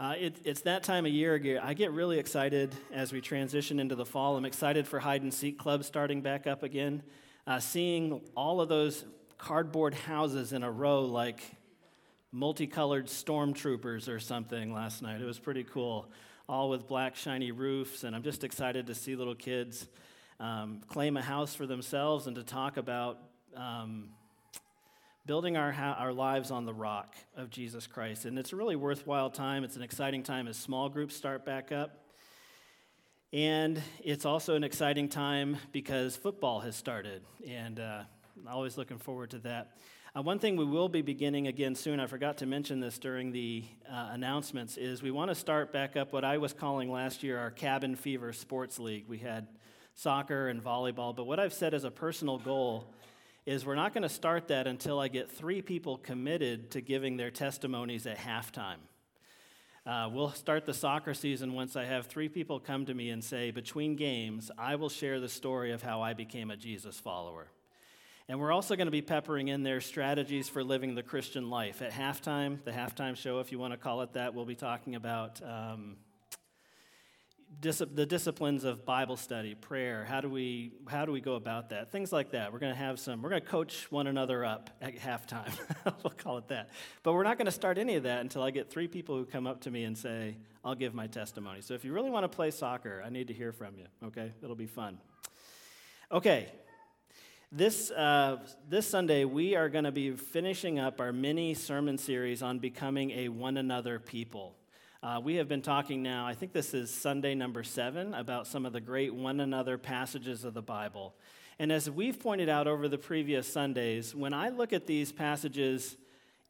Uh, it, it's that time of year. Again. I get really excited as we transition into the fall. I'm excited for hide and seek clubs starting back up again. Uh, seeing all of those cardboard houses in a row like multicolored stormtroopers or something last night. It was pretty cool, all with black shiny roofs. And I'm just excited to see little kids um, claim a house for themselves and to talk about. Um, building our, our lives on the rock of Jesus Christ. And it's a really worthwhile time. It's an exciting time as small groups start back up. And it's also an exciting time because football has started. And uh, I'm always looking forward to that. Uh, one thing we will be beginning again soon, I forgot to mention this during the uh, announcements, is we want to start back up what I was calling last year our Cabin Fever Sports League. We had soccer and volleyball, but what I've set as a personal goal is we're not going to start that until I get three people committed to giving their testimonies at halftime. Uh, we'll start the soccer season once I have three people come to me and say, between games, I will share the story of how I became a Jesus follower. And we're also going to be peppering in their strategies for living the Christian life. At halftime, the halftime show, if you want to call it that, we'll be talking about um, dis- the disciplines of Bible study, prayer. How do we how do we go about that? Things like that. We're going to have some. We're going to coach one another up at halftime. we'll call it that. But we're not going to start any of that until I get three people who come up to me and say, "I'll give my testimony." So if you really want to play soccer, I need to hear from you. Okay, it'll be fun. Okay. This, uh, this Sunday, we are going to be finishing up our mini sermon series on becoming a one another people. Uh, we have been talking now, I think this is Sunday number seven, about some of the great one another passages of the Bible. And as we've pointed out over the previous Sundays, when I look at these passages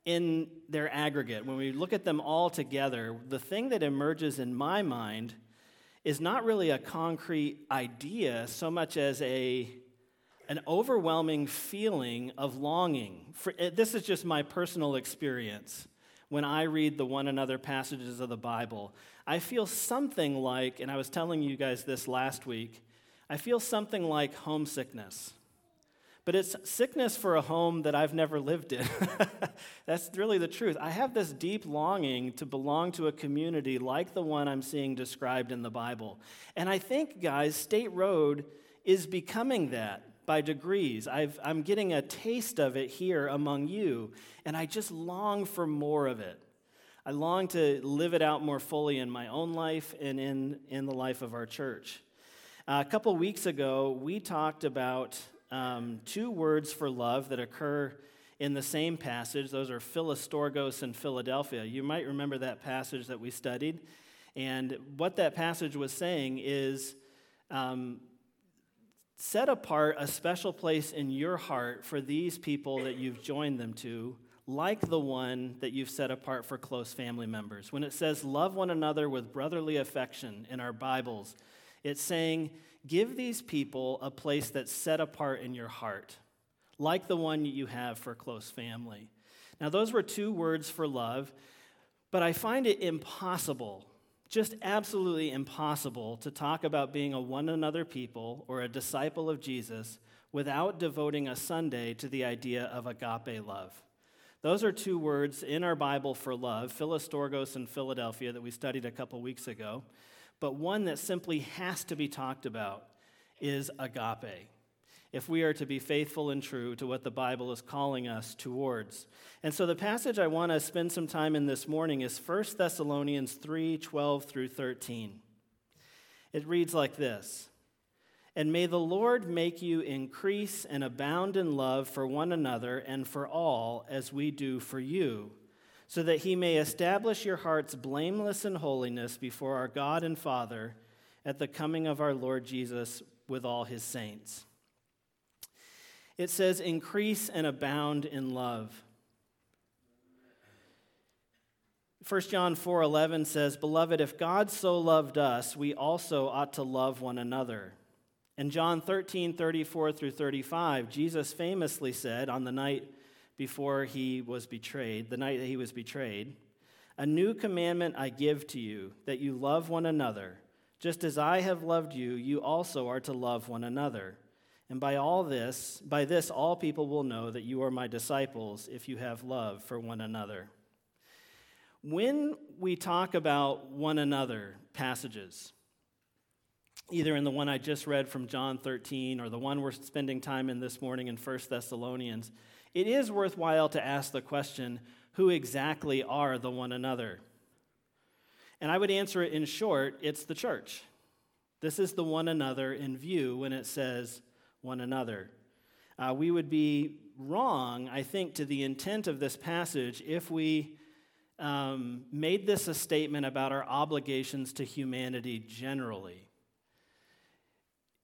in their aggregate, when we look at them all together, the thing that emerges in my mind is not really a concrete idea so much as a an overwhelming feeling of longing. For, this is just my personal experience when I read the one another passages of the Bible. I feel something like, and I was telling you guys this last week, I feel something like homesickness. But it's sickness for a home that I've never lived in. That's really the truth. I have this deep longing to belong to a community like the one I'm seeing described in the Bible. And I think, guys, State Road is becoming that by degrees. i am getting a taste of it here among you, and I just long for more of it. I long to live it out more fully in my own life and in, in the life of our church. Uh, a couple weeks ago, we talked about um, two words for love that occur in the same passage. Those are Philostorgos and Philadelphia. You might remember that passage that we studied. And what that passage was saying is um, set apart a special place in your heart for these people that you've joined them to, like the one that you've set apart for close family members. When it says, love one another with brotherly affection in our Bibles, it's saying, give these people a place that's set apart in your heart, like the one you have for close family. Now, those were two words for love, but I find it impossible just absolutely impossible to talk about being a one another people or a disciple of Jesus without devoting a Sunday to the idea of agape love. Those are two words in our Bible for love, Philostorgos and Philadelphia, that we studied a couple weeks ago. But one that simply has to be talked about is agape if we are to be faithful and true to what the Bible is calling us towards. And so the passage I want to spend some time in this morning is 1 Thessalonians 3 12 through 13. It reads like this And may the Lord make you increase and abound in love for one another and for all, as we do for you, so that he may establish your hearts blameless in holiness before our God and Father at the coming of our Lord Jesus with all his saints. It says, increase and abound in love. 1 John 4:11 says, "Beloved, if God so loved us, we also ought to love one another." In John 13, 34 through 35, Jesus famously said on the night before he was betrayed, the night that he was betrayed, A new commandment I give to you, that you love one another. Just as I have loved you, you also are to love one another. And by all this, by this all people will know that you are my disciples if you have love for one another. When we talk about one another passages, either in the one I just read from John 13 or the one we're spending time in this morning in 1 Thessalonians, it is worthwhile to ask the question who exactly are the one another? And I would answer it in short it's the church. This is the one another in view when it says one another. Uh, we would be wrong, I think, to the intent of this passage if we um, made this a statement about our obligations to humanity generally.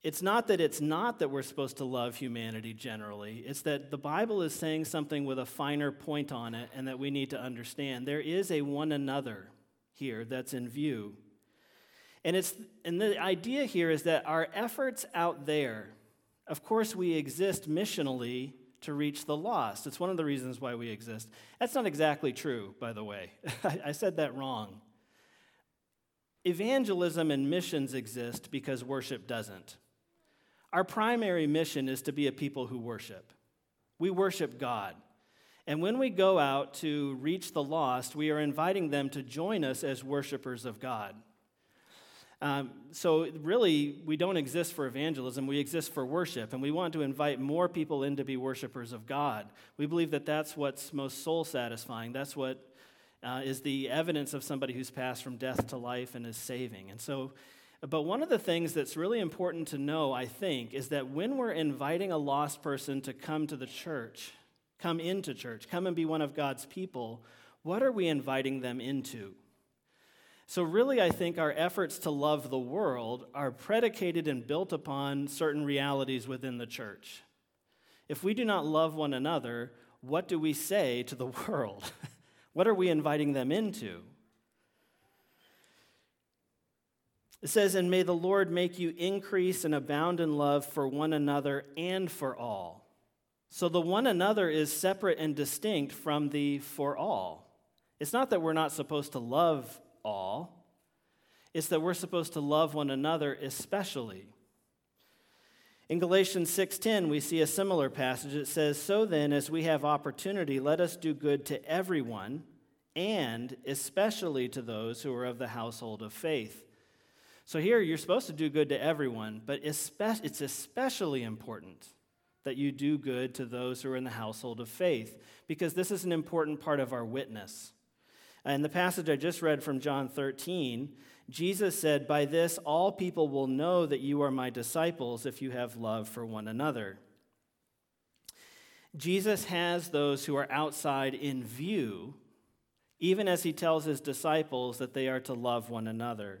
It's not that it's not that we're supposed to love humanity generally. It's that the Bible is saying something with a finer point on it and that we need to understand. There is a one another here that's in view. And, it's, and the idea here is that our efforts out there, of course, we exist missionally to reach the lost. It's one of the reasons why we exist. That's not exactly true, by the way. I said that wrong. Evangelism and missions exist because worship doesn't. Our primary mission is to be a people who worship. We worship God. And when we go out to reach the lost, we are inviting them to join us as worshipers of God. Um, so, really, we don't exist for evangelism, we exist for worship, and we want to invite more people in to be worshipers of God. We believe that that's what's most soul satisfying. That's what uh, is the evidence of somebody who's passed from death to life and is saving. And so, but one of the things that's really important to know, I think, is that when we're inviting a lost person to come to the church, come into church, come and be one of God's people, what are we inviting them into? So, really, I think our efforts to love the world are predicated and built upon certain realities within the church. If we do not love one another, what do we say to the world? what are we inviting them into? It says, And may the Lord make you increase and abound in love for one another and for all. So the one another is separate and distinct from the for all. It's not that we're not supposed to love all. It's that we're supposed to love one another especially. In Galatians 6:10 we see a similar passage. It says, "So then as we have opportunity, let us do good to everyone, and especially to those who are of the household of faith." So here you're supposed to do good to everyone, but it's especially important that you do good to those who are in the household of faith because this is an important part of our witness. Uh, in the passage I just read from John 13, Jesus said, By this all people will know that you are my disciples if you have love for one another. Jesus has those who are outside in view, even as he tells his disciples that they are to love one another.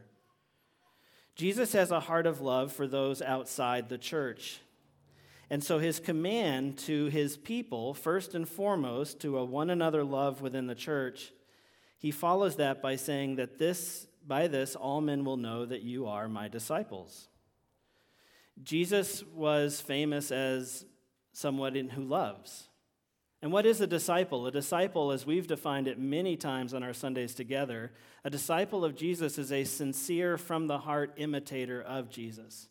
Jesus has a heart of love for those outside the church. And so his command to his people, first and foremost, to a one another love within the church, he follows that by saying that this, by this all men will know that you are my disciples. Jesus was famous as someone in who loves. And what is a disciple? A disciple, as we've defined it many times on our Sundays together, a disciple of Jesus is a sincere, from the heart imitator of Jesus.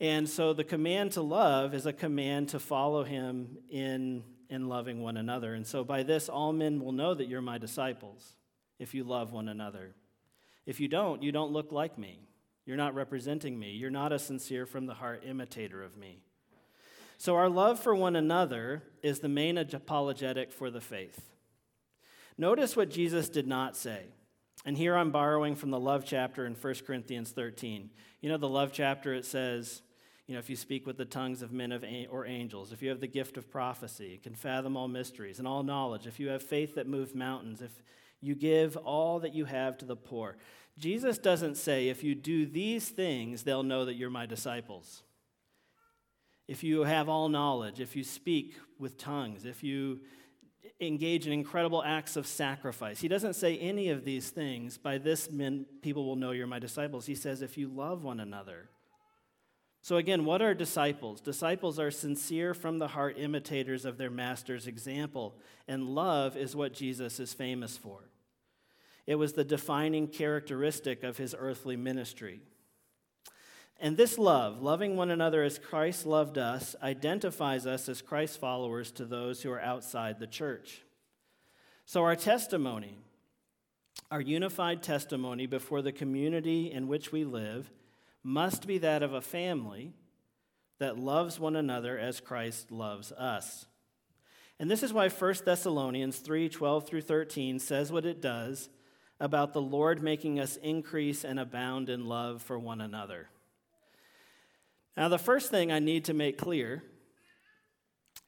And so the command to love is a command to follow him in in loving one another. And so by this, all men will know that you're my disciples if you love one another. If you don't, you don't look like me. You're not representing me. You're not a sincere from the heart imitator of me. So, our love for one another is the main apologetic for the faith. Notice what Jesus did not say. And here I'm borrowing from the love chapter in 1 Corinthians 13. You know, the love chapter, it says, you know, if you speak with the tongues of men of, or angels, if you have the gift of prophecy, can fathom all mysteries and all knowledge, if you have faith that moves mountains, if you give all that you have to the poor. Jesus doesn't say, if you do these things, they'll know that you're my disciples. If you have all knowledge, if you speak with tongues, if you engage in incredible acts of sacrifice. He doesn't say any of these things. By this, men, people will know you're my disciples. He says, if you love one another. So, again, what are disciples? Disciples are sincere from the heart imitators of their master's example, and love is what Jesus is famous for. It was the defining characteristic of his earthly ministry. And this love, loving one another as Christ loved us, identifies us as Christ followers to those who are outside the church. So, our testimony Our unified testimony before the community in which we live must be that of a family that loves one another as Christ loves us. And this is why 1 Thessalonians 3 12 through 13 says what it does about the Lord making us increase and abound in love for one another. Now, the first thing I need to make clear,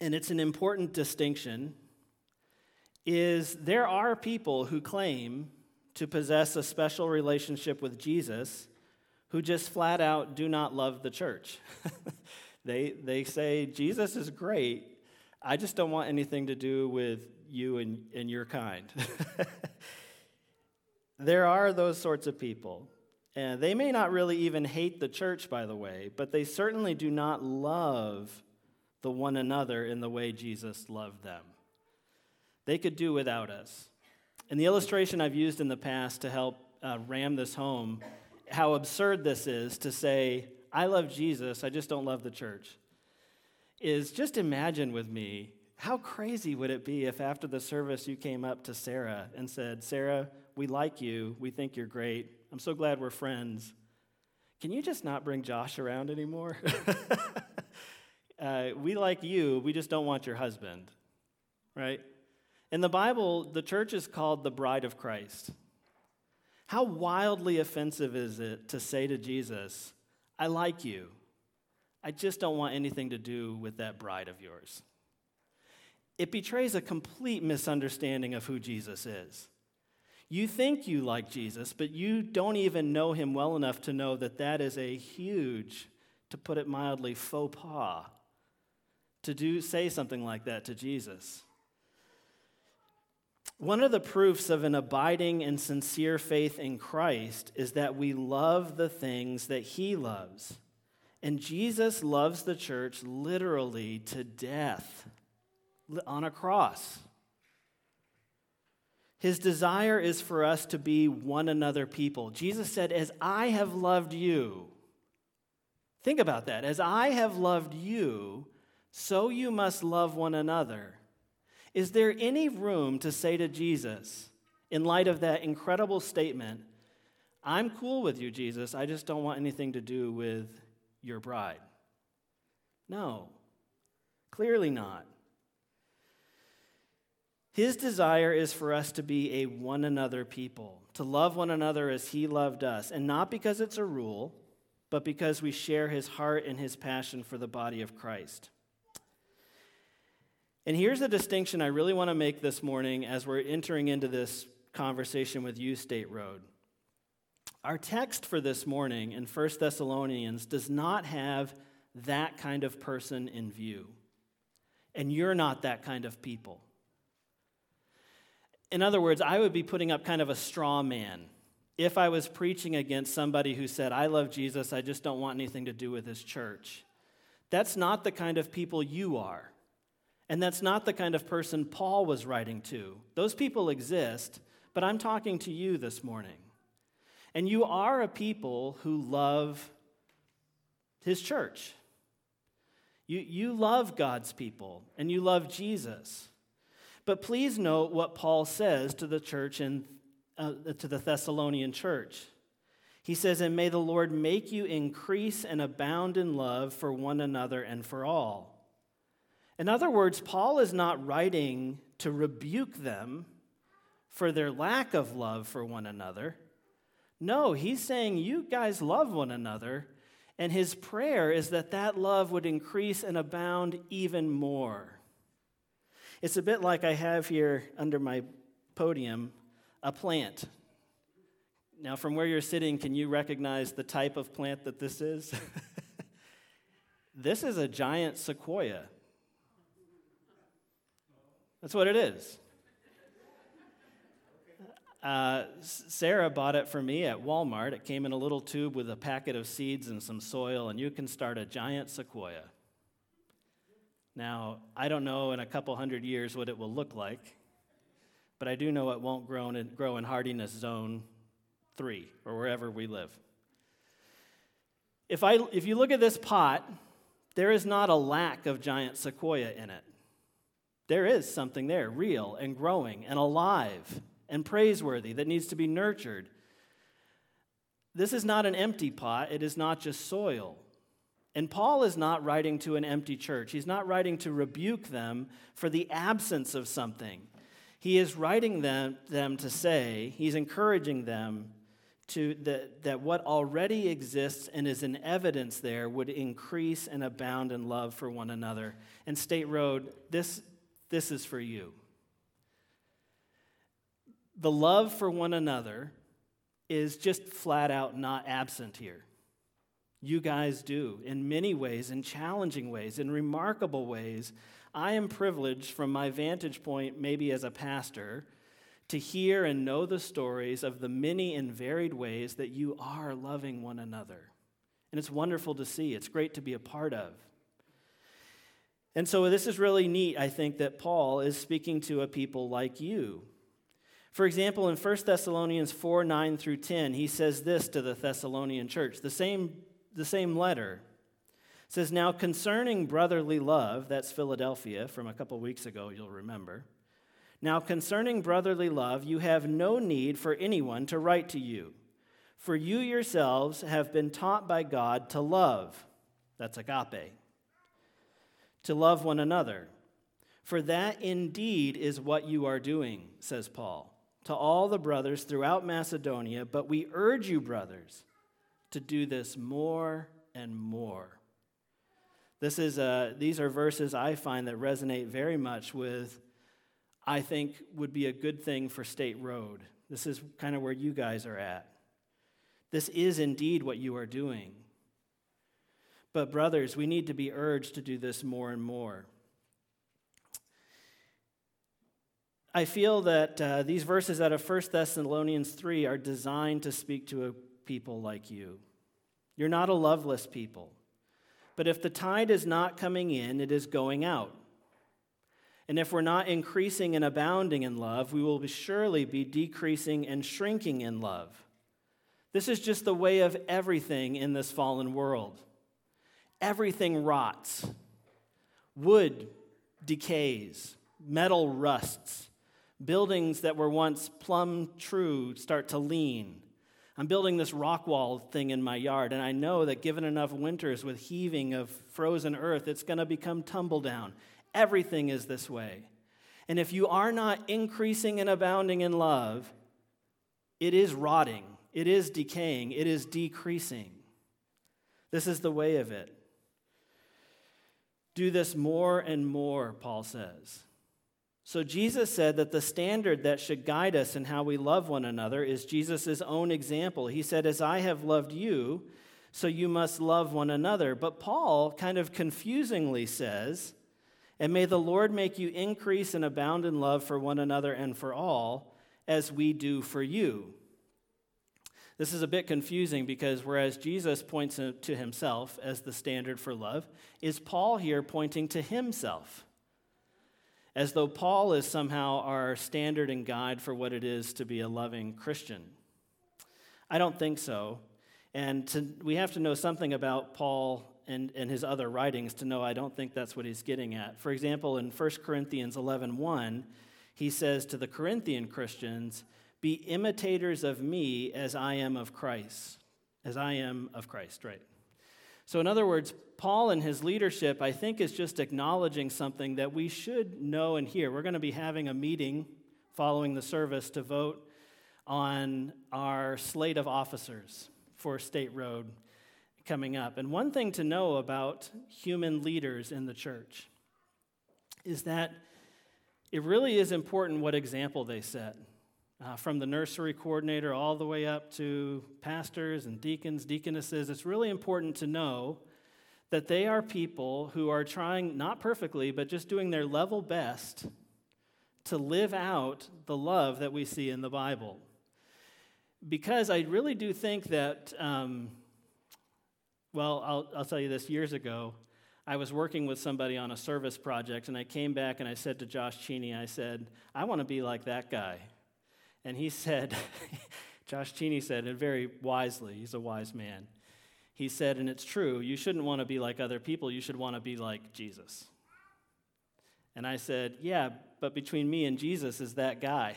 and it's an important distinction, is there are people who claim to possess a special relationship with Jesus who just flat out do not love the church. they, they say, Jesus is great, I just don't want anything to do with you and, and your kind. there are those sorts of people. And they may not really even hate the church, by the way, but they certainly do not love the one another in the way Jesus loved them. They could do without us. And the illustration I've used in the past to help uh, ram this home, how absurd this is to say, I love Jesus, I just don't love the church, is just imagine with me how crazy would it be if after the service you came up to Sarah and said, Sarah, we like you, we think you're great, I'm so glad we're friends. Can you just not bring Josh around anymore? uh, we like you, we just don't want your husband, right? In the Bible, the church is called the bride of Christ. How wildly offensive is it to say to Jesus, I like you. I just don't want anything to do with that bride of yours. It betrays a complete misunderstanding of who Jesus is. You think you like Jesus, but you don't even know him well enough to know that that is a huge, to put it mildly, faux pas to do say something like that to Jesus. One of the proofs of an abiding and sincere faith in Christ is that we love the things that he loves. And Jesus loves the church literally to death on a cross. His desire is for us to be one another people. Jesus said, As I have loved you, think about that. As I have loved you, so you must love one another. Is there any room to say to Jesus, in light of that incredible statement, I'm cool with you, Jesus, I just don't want anything to do with your bride? No, clearly not. His desire is for us to be a one another people, to love one another as he loved us, and not because it's a rule, but because we share his heart and his passion for the body of Christ. And here's a distinction I really want to make this morning as we're entering into this conversation with you, State Road. Our text for this morning in 1 Thessalonians does not have that kind of person in view. And you're not that kind of people. In other words, I would be putting up kind of a straw man if I was preaching against somebody who said, I love Jesus, I just don't want anything to do with his church. That's not the kind of people you are. And that's not the kind of person Paul was writing to. Those people exist, but I'm talking to you this morning. And you are a people who love his church. You, you love God's people, and you love Jesus. But please note what Paul says to the church in, uh, to the Thessalonian church. He says, And may the Lord make you increase and abound in love for one another and for all. In other words, Paul is not writing to rebuke them for their lack of love for one another. No, he's saying, You guys love one another. And his prayer is that that love would increase and abound even more. It's a bit like I have here under my podium a plant. Now, from where you're sitting, can you recognize the type of plant that this is? this is a giant sequoia. That's what it is. Uh, Sarah bought it for me at Walmart. It came in a little tube with a packet of seeds and some soil, and you can start a giant sequoia. Now, I don't know in a couple hundred years what it will look like, but I do know it won't grow in, grow in hardiness zone three or wherever we live. If, I, if you look at this pot, there is not a lack of giant sequoia in it. There is something there, real and growing and alive and praiseworthy that needs to be nurtured. This is not an empty pot, it is not just soil. And Paul is not writing to an empty church. He's not writing to rebuke them for the absence of something. He is writing them, them to say, he's encouraging them to that, that what already exists and is in evidence there would increase and abound in love for one another. And State Road, this, this is for you. The love for one another is just flat out not absent here. You guys do in many ways, in challenging ways, in remarkable ways. I am privileged from my vantage point, maybe as a pastor, to hear and know the stories of the many and varied ways that you are loving one another. And it's wonderful to see, it's great to be a part of. And so, this is really neat, I think, that Paul is speaking to a people like you for example, in 1 Thessalonians 4 9 through 10, he says this to the Thessalonian church, the same, the same letter. It says, Now concerning brotherly love, that's Philadelphia from a couple weeks ago, you'll remember. Now concerning brotherly love, you have no need for anyone to write to you, for you yourselves have been taught by God to love. That's agape. To love one another. For that indeed is what you are doing, says Paul to all the brothers throughout Macedonia, but we urge you, brothers, to do this more and more. This is a, these are verses I find that resonate very much with, I think, would be a good thing for State Road. This is kind of where you guys are at. This is indeed what you are doing. But, brothers, we need to be urged to do this more and more. I feel that uh, these verses out of 1 Thessalonians 3 are designed to speak to a people like you. You're not a loveless people. But if the tide is not coming in, it is going out. And if we're not increasing and abounding in love, we will be surely be decreasing and shrinking in love. This is just the way of everything in this fallen world. Everything rots, wood decays, metal rusts. Buildings that were once plumb true start to lean. I'm building this rock wall thing in my yard, and I know that given enough winters with heaving of frozen earth, it's going to become tumble down. Everything is this way. And if you are not increasing and abounding in love, it is rotting, it is decaying, it is decreasing. This is the way of it. Do this more and more, Paul says. So Jesus said that the standard that should guide us in how we love one another is Jesus' own example. He said, As I have loved you, so you must love one another. But Paul kind of confusingly says, And may the Lord make you increase and abound in love for one another and for all, as we do for you. This is a bit confusing because whereas Jesus points to himself as the standard for love, is Paul here pointing to himself? as though Paul is somehow our standard and guide for what it is to be a loving Christian. I don't think so. And to, we have to know something about Paul and, and his other writings to know I don't think that's what he's getting at. For example, in 1 Corinthians 11 1, he says to the Corinthian Christians, Be imitators of me as I am of Christ. As I am of Christ, right? So, in other words, Paul and his leadership, I think, is just acknowledging something that we should know and hear. We're going to be having a meeting following the service to vote on our slate of officers for State Road coming up. And one thing to know about human leaders in the church is that it really is important what example they set uh, from the nursery coordinator all the way up to pastors and deacons, deaconesses. It's really important to know that they are people who are trying, not perfectly, but just doing their level best to live out the love that we see in the Bible. Because I really do think that, um, well, I'll, I'll tell you this years ago. I was working with somebody on a service project, and I came back and I said to Josh Cheney, I said, I want to be like that guy. And he said, Josh Cheney said, and very wisely, he's a wise man, he said, and it's true, you shouldn't want to be like other people, you should want to be like Jesus. And I said, Yeah, but between me and Jesus is that guy.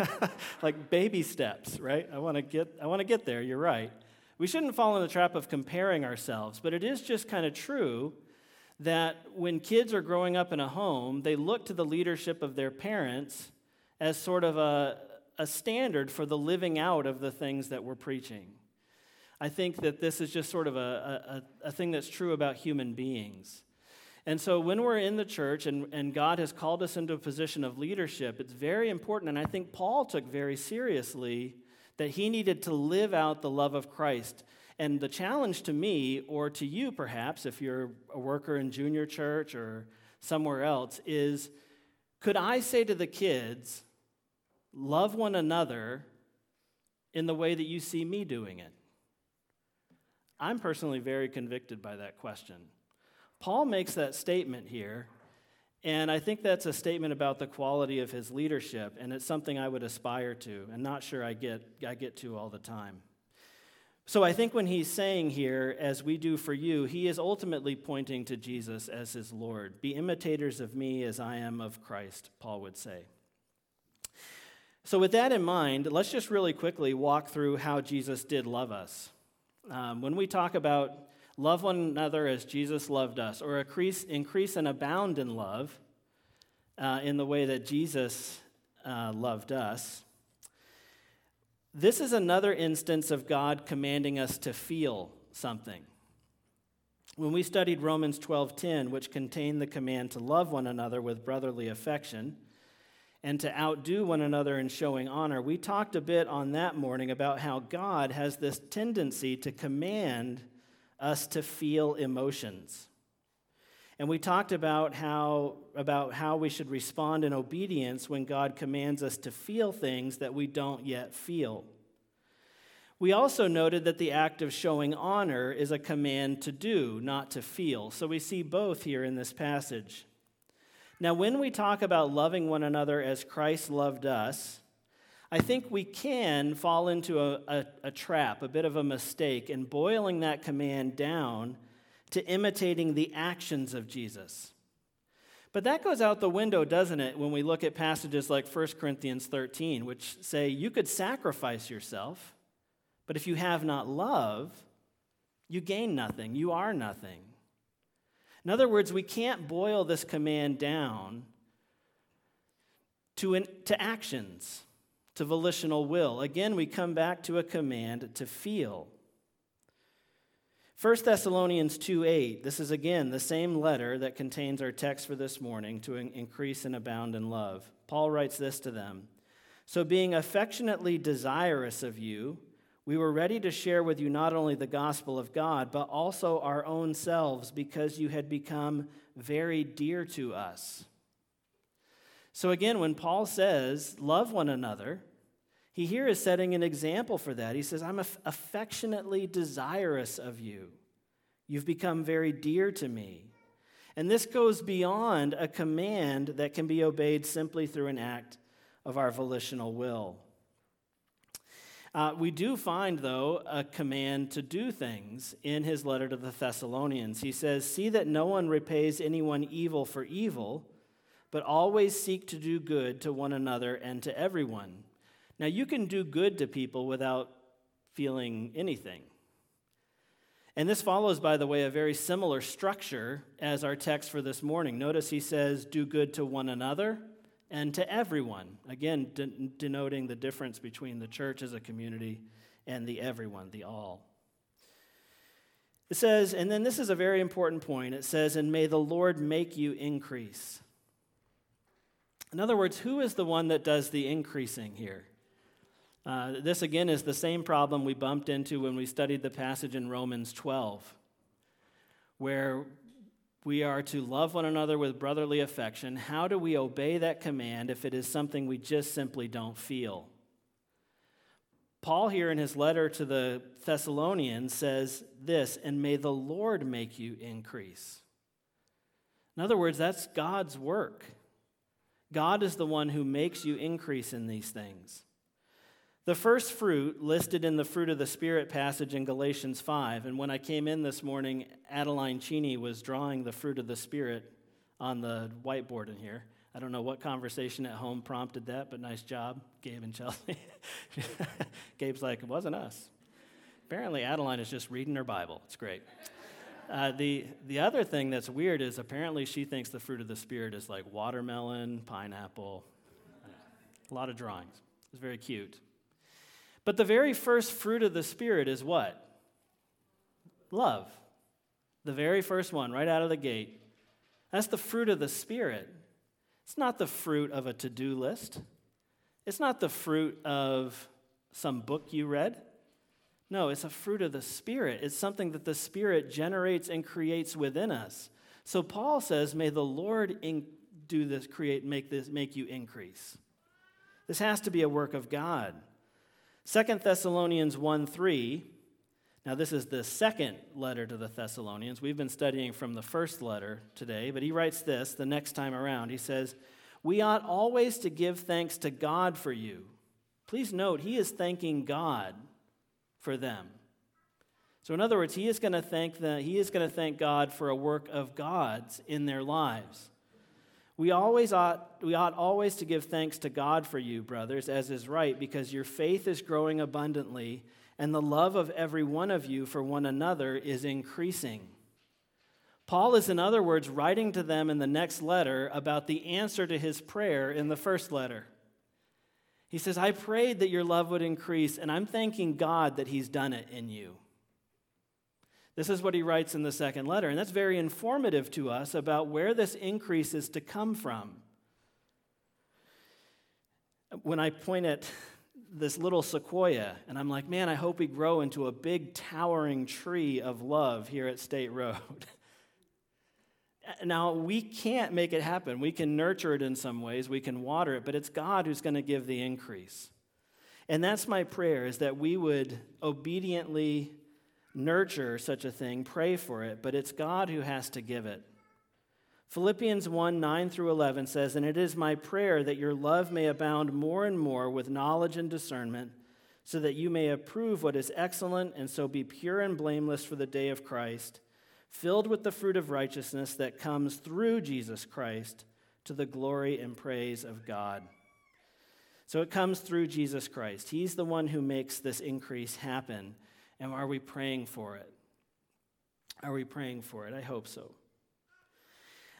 like baby steps, right? I want to get I want to get there. You're right. We shouldn't fall in the trap of comparing ourselves, but it is just kind of true that when kids are growing up in a home, they look to the leadership of their parents as sort of a, a standard for the living out of the things that we're preaching. I think that this is just sort of a, a, a thing that's true about human beings. And so when we're in the church and, and God has called us into a position of leadership, it's very important. And I think Paul took very seriously that he needed to live out the love of Christ. And the challenge to me, or to you perhaps, if you're a worker in junior church or somewhere else, is could I say to the kids, love one another in the way that you see me doing it? I'm personally very convicted by that question. Paul makes that statement here, and I think that's a statement about the quality of his leadership, and it's something I would aspire to, and not sure I get, I get to all the time. So I think when he's saying here, as we do for you, he is ultimately pointing to Jesus as his Lord. Be imitators of me as I am of Christ, Paul would say. So, with that in mind, let's just really quickly walk through how Jesus did love us. Um, when we talk about love one another as Jesus loved us, or increase, increase and abound in love uh, in the way that Jesus uh, loved us, this is another instance of God commanding us to feel something. When we studied Romans 12:10, which contained the command to love one another with brotherly affection and to outdo one another in showing honor, we talked a bit on that morning about how God has this tendency to command us to feel emotions. And we talked about how, about how we should respond in obedience when God commands us to feel things that we don't yet feel. We also noted that the act of showing honor is a command to do, not to feel. So we see both here in this passage. Now, when we talk about loving one another as Christ loved us, I think we can fall into a, a, a, trap, a bit of a mistake, in boiling that command down to imitating the actions of Jesus. But that goes out the window, doesn't it, when we look at passages like 1 Corinthians 13, which say you could sacrifice yourself, but if you have not love, you gain nothing, you are nothing. In other words, we can't boil this command down to, to actions to volitional will. Again, we come back to a command to feel. 1 Thessalonians 2 8, this is again the same letter that contains our text for this morning to increase and abound in love. Paul writes this to them So, being affectionately desirous of you, we were ready to share with you not only the gospel of God, but also our own selves, because you had become very dear to us. So, again, when Paul says, love one another, he here is setting an example for that. He says, I'm affectionately desirous of you. You've become very dear to me. And this goes beyond a command that can be obeyed simply through an act of our volitional will. Uh, we do find, though, a command to do things in his letter to the Thessalonians. He says, See that no one repays anyone evil for evil but always seek to do good to one another and to everyone. Now, you can do good to people without feeling anything. And this follows, by the way, a very similar structure as our text for this morning. Notice he says, Do good to one another and to everyone. Again, de- denoting the difference between the church as a community and the everyone, the all. It says, and then this is a very important point it says, And may the Lord make you increase. In other words, who is the one that does the increasing here? Uh, this again is the same problem we bumped into when we studied the passage in Romans 12, where we are to love one another with brotherly affection. How do we obey that command if it is something we just simply don't feel? Paul, here in his letter to the Thessalonians, says this, and may the Lord make you increase. In other words, that's God's work. God is the one who makes you increase in these things. The first fruit listed in the fruit of the Spirit passage in Galatians 5, and when I came in this morning, Adeline Cheney was drawing the fruit of the Spirit on the whiteboard in here. I don't know what conversation at home prompted that, but nice job, Gabe and Chelsea. Gabe's like, it wasn't us. Apparently, Adeline is just reading her Bible. It's great. Uh, the, the other thing that's weird is apparently she thinks the fruit of the Spirit is like watermelon, pineapple, a lot of drawings. It's very cute. But the very first fruit of the Spirit is what? Love. The very first one, right out of the gate. That's the fruit of the Spirit. It's not the fruit of a to do list, it's not the fruit of some book you read. No, it's a fruit of the Spirit. It's something that the Spirit generates and creates within us. So Paul says, May the Lord in- do this, create, make this, make you increase. This has to be a work of God. Second Thessalonians 1 3. Now, this is the second letter to the Thessalonians. We've been studying from the first letter today, but he writes this the next time around. He says, We ought always to give thanks to God for you. Please note, he is thanking God for them. So, in other words, he is going to thank the, he is going to thank God for a work of God's in their lives. We always ought we ought always to give thanks to God for you, brothers, as is right, because your faith is growing abundantly, and the love of every one of you for one another is increasing. Paul is, in other words, writing to them in the next letter about the answer to his prayer in the first letter. He says, I prayed that your love would increase, and I'm thanking God that He's done it in you. This is what he writes in the second letter, and that's very informative to us about where this increase is to come from. When I point at this little sequoia, and I'm like, man, I hope we grow into a big towering tree of love here at State Road. Now, we can't make it happen. We can nurture it in some ways, we can water it, but it's God who's going to give the increase. And that's my prayer is that we would obediently nurture such a thing, pray for it, but it's God who has to give it. Philippians 1 9 through 11 says, And it is my prayer that your love may abound more and more with knowledge and discernment, so that you may approve what is excellent and so be pure and blameless for the day of Christ filled with the fruit of righteousness that comes through Jesus Christ to the glory and praise of God. So it comes through Jesus Christ. He's the one who makes this increase happen. And are we praying for it? Are we praying for it? I hope so.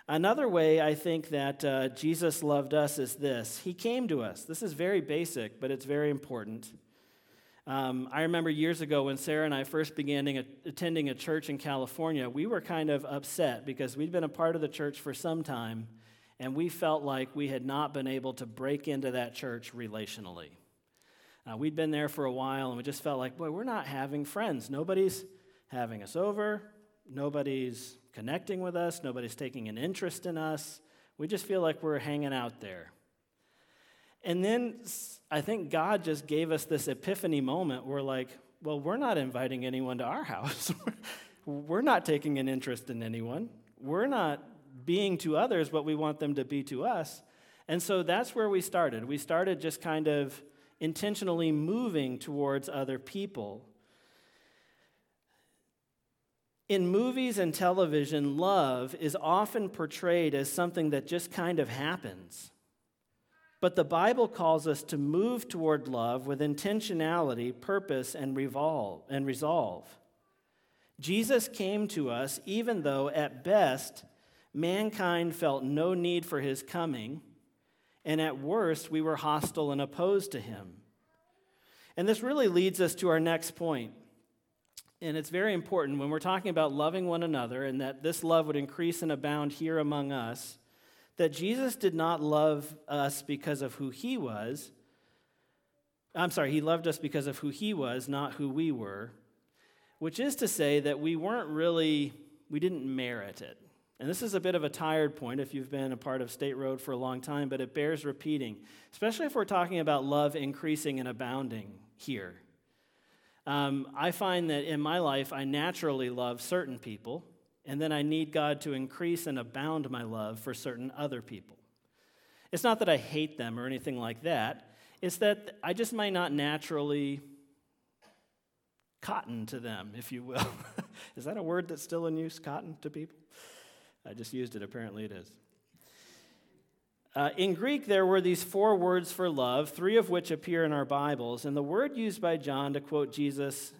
Another way I think that uh, Jesus loved us is this He came to us. This is very basic, but it's very important. Um, I remember years ago when Sarah and I first began attending a church in California, we were kind of upset because we'd been a part of the church for some time, and we felt like we had not been able to break into that church relationally. Uh, we'd been there for a while, and we just felt like, boy, we're not having friends. Nobody's having us over, nobody's connecting with us, nobody's taking an interest in us. We just feel like we're hanging out there. And then I think God just gave us this epiphany moment where, like, well, we're not inviting anyone to our house. we're not taking an interest in anyone. We're not being to others what we want them to be to us. And so that's where we started. We started just kind of intentionally moving towards other people. In movies and television, love is often portrayed as something that just kind of happens. But the Bible calls us to move toward love with intentionality, purpose, and, revolve, and resolve. Jesus came to us even though, at best, mankind felt no need for his coming, and at worst, we were hostile and opposed to him. And this really leads us to our next point. And it's very important when we're talking about loving one another and that this love would increase and abound here among us that Jesus did not love us because of who he was. I'm sorry, he loved us because of who he was, not who we were, which is to say that we weren't really, we didn't merit it. And this is a bit of a tired point if you've been a part of State Road for a long time, but it bears repeating, especially if we're talking about love increasing and abounding here. Um, I find that in my life, I naturally love certain people and then I need God to increase and abound my love for certain other people. It's not that I hate them or anything like that, it's that I just might not naturally cotton to them, if you will. is that a word that's still in use, cotton to people? I just used it, apparently it is. Uh, in Greek, there were these four words for love, three of which appear in our Bibles. And the word used by John to quote Jesus,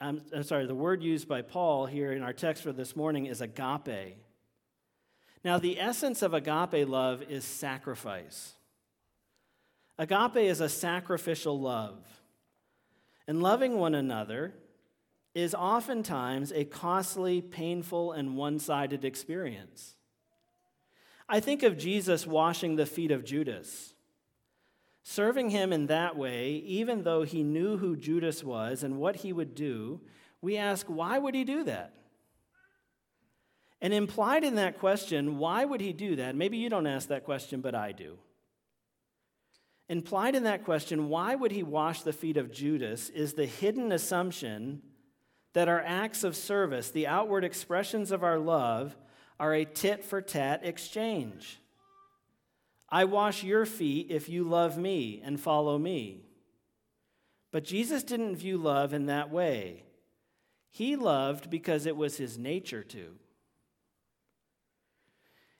I'm, I'm sorry, the word used by Paul here in our text for this morning is agape. Now, the essence of agape love is sacrifice. Agape is a sacrificial love. And loving one another is oftentimes a costly, painful, and one sided experience. I think of Jesus washing the feet of Judas. Serving him in that way, even though he knew who Judas was and what he would do, we ask, why would he do that? And implied in that question, why would he do that? Maybe you don't ask that question, but I do. Implied in that question, why would he wash the feet of Judas, is the hidden assumption that our acts of service, the outward expressions of our love, are a tit for tat exchange. I wash your feet if you love me and follow me. But Jesus didn't view love in that way. He loved because it was his nature to.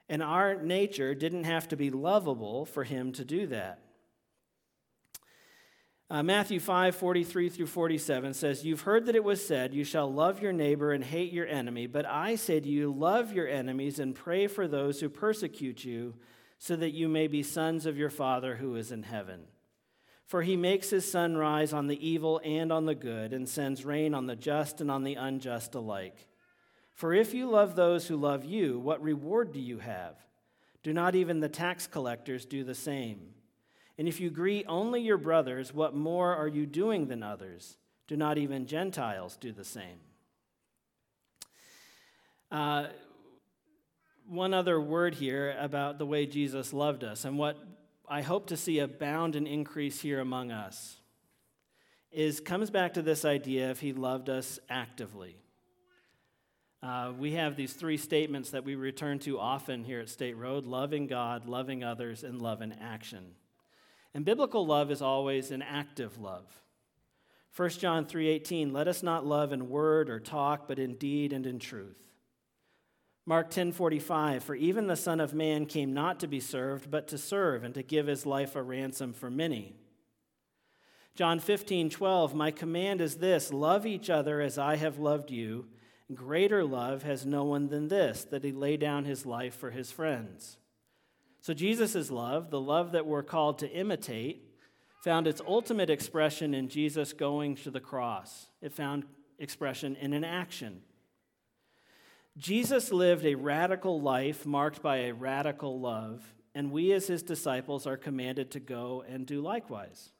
And our nature didn't have to be lovable for him to do that. Uh, Matthew 5, 43 through 47 says, You've heard that it was said, You shall love your neighbor and hate your enemy. But I say to you, love your enemies and pray for those who persecute you, so that you may be sons of your Father who is in heaven. For he makes his sun rise on the evil and on the good, and sends rain on the just and on the unjust alike. For if you love those who love you, what reward do you have? Do not even the tax collectors do the same? And if you greet only your brothers, what more are you doing than others? Do not even Gentiles do the same? Uh, one other word here about the way Jesus loved us and what I hope to see abound and increase here among us is comes back to this idea of he loved us actively. Uh, we have these three statements that we return to often here at State Road loving God, loving others, and love in action. And biblical love is always an active love. 1 John 3:18 Let us not love in word or talk but in deed and in truth. Mark 10:45 For even the son of man came not to be served but to serve and to give his life a ransom for many. John 15:12 My command is this love each other as I have loved you Greater love has no one than this, that he lay down his life for his friends. So, Jesus' love, the love that we're called to imitate, found its ultimate expression in Jesus going to the cross. It found expression in an action. Jesus lived a radical life marked by a radical love, and we as his disciples are commanded to go and do likewise.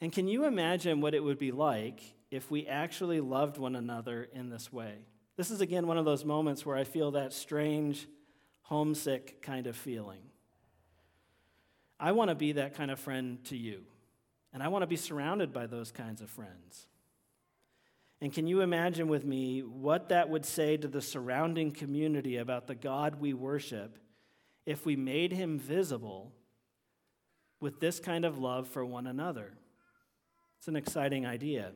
And can you imagine what it would be like if we actually loved one another in this way. This is again one of those moments where I feel that strange, homesick kind of feeling. I want to be that kind of friend to you, and I want to be surrounded by those kinds of friends. And can you imagine with me what that would say to the surrounding community about the God we worship if we made him visible with this kind of love for one another? It's an exciting idea.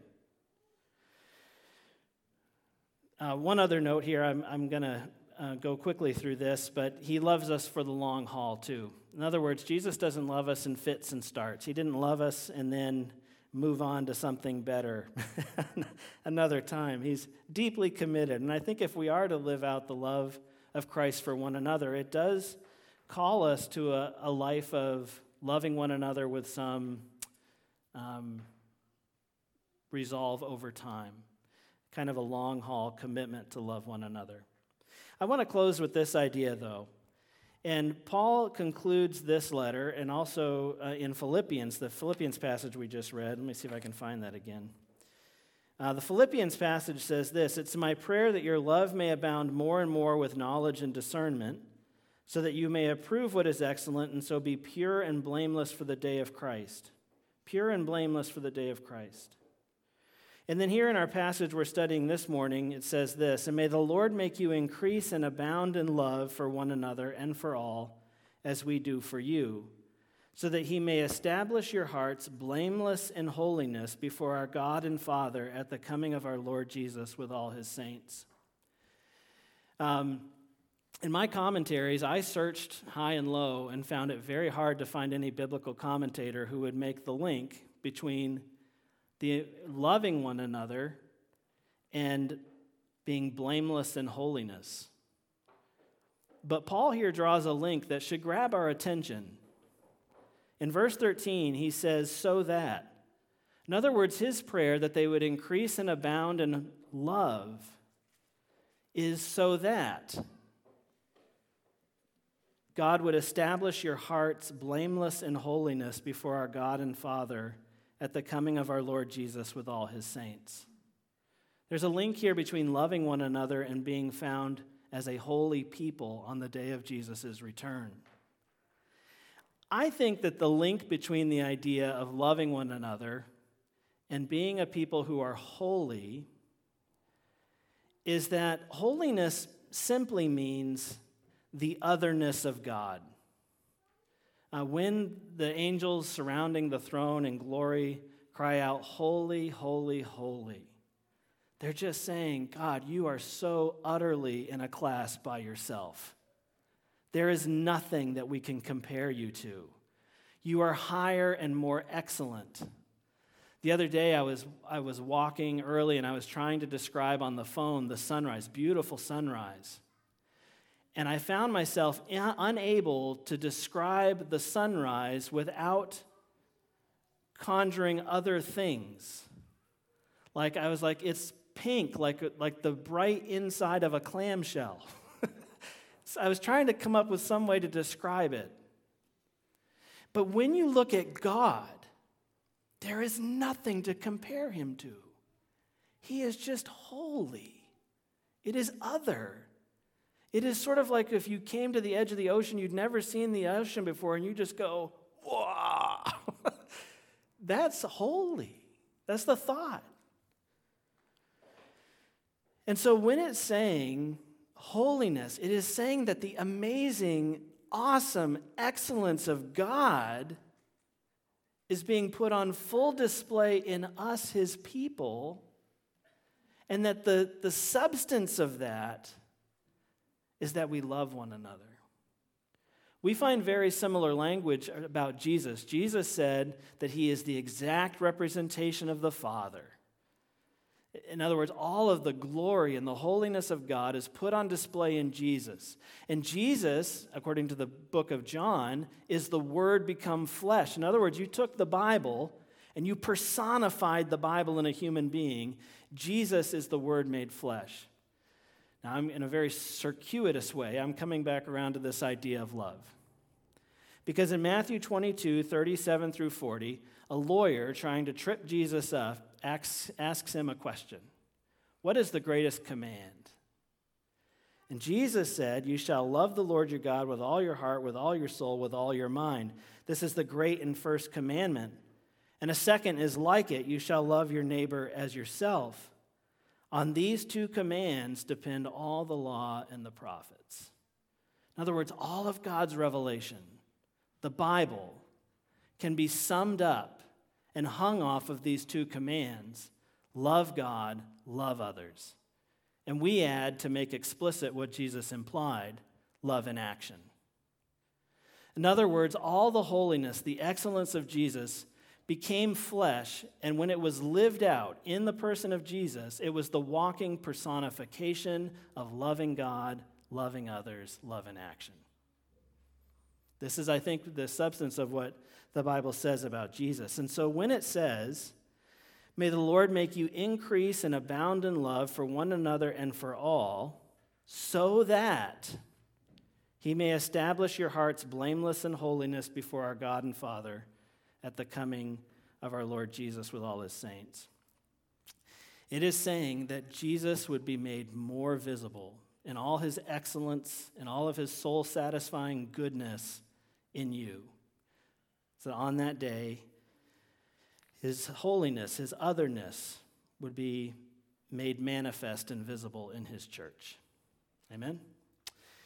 Uh, one other note here, I'm, I'm going to uh, go quickly through this, but he loves us for the long haul too. In other words, Jesus doesn't love us in fits and starts. He didn't love us and then move on to something better another time. He's deeply committed. And I think if we are to live out the love of Christ for one another, it does call us to a, a life of loving one another with some um, resolve over time kind of a long haul commitment to love one another. I want to close with this idea, though. And Paul concludes this letter, and also uh, in Philippians, the Philippians passage we just read. Let me see if I can find that again. Uh, the Philippians passage says this It's my prayer that your love may abound more and more with knowledge and discernment, so that you may approve what is excellent, and so be pure and blameless for the day of Christ. Pure and blameless for the day of Christ. And then here in our passage we're studying this morning, it says this And may the Lord make you increase and abound in love for one another and for all, as we do for you, so that he may establish your hearts blameless in holiness before our God and Father at the coming of our Lord Jesus with all his saints. Um, In my commentaries, I searched high and low and found it very hard to find any biblical commentator who would make the link between the loving one another and being blameless in holiness. But Paul here draws a link that should grab our attention. In verse 13, he says, So that. In other words, his prayer that they would increase and abound in love is so that God would establish your hearts blameless in holiness before our God and Father at the coming of our Lord Jesus with all his saints. There's a link here between loving one another and being found as a holy people on the day of Jesus' return. I think that the link between the idea of loving one another and being a people who are holy is that holiness simply means the otherness of God. Uh, when the angels surrounding the throne in glory cry out, Holy, holy, holy, they're just saying, God, you are so utterly in a class by yourself. There is nothing that we can compare you to. You are higher and more excellent. The other day, I was, I was walking early and I was trying to describe on the phone the sunrise, beautiful sunrise. And I found myself unable to describe the sunrise without conjuring other things. Like, I was like, it's pink, like, like the bright inside of a clamshell. so I was trying to come up with some way to describe it. But when you look at God, there is nothing to compare him to. He is just holy, it is other. It is sort of like if you came to the edge of the ocean, you'd never seen the ocean before, and you just go, wow. That's holy. That's the thought. And so when it's saying holiness, it is saying that the amazing, awesome excellence of God is being put on full display in us, his people, and that the, the substance of that is that we love one another. We find very similar language about Jesus. Jesus said that he is the exact representation of the Father. In other words, all of the glory and the holiness of God is put on display in Jesus. And Jesus, according to the book of John, is the Word become flesh. In other words, you took the Bible and you personified the Bible in a human being. Jesus is the Word made flesh. Now, I'm in a very circuitous way, I'm coming back around to this idea of love. Because in Matthew 22, 37 through 40, a lawyer trying to trip Jesus up asks, asks him a question What is the greatest command? And Jesus said, You shall love the Lord your God with all your heart, with all your soul, with all your mind. This is the great and first commandment. And a second is like it you shall love your neighbor as yourself. On these two commands depend all the law and the prophets. In other words, all of God's revelation, the Bible, can be summed up and hung off of these two commands love God, love others. And we add to make explicit what Jesus implied love in action. In other words, all the holiness, the excellence of Jesus became flesh, and when it was lived out in the person of Jesus, it was the walking personification of loving God, loving others, love in action. This is, I think, the substance of what the Bible says about Jesus. And so when it says, May the Lord make you increase and abound in love for one another and for all, so that he may establish your hearts blameless in holiness before our God and Father at the coming of our Lord Jesus with all his saints. It is saying that Jesus would be made more visible in all his excellence and all of his soul satisfying goodness in you. So on that day, his holiness, his otherness would be made manifest and visible in his church. Amen?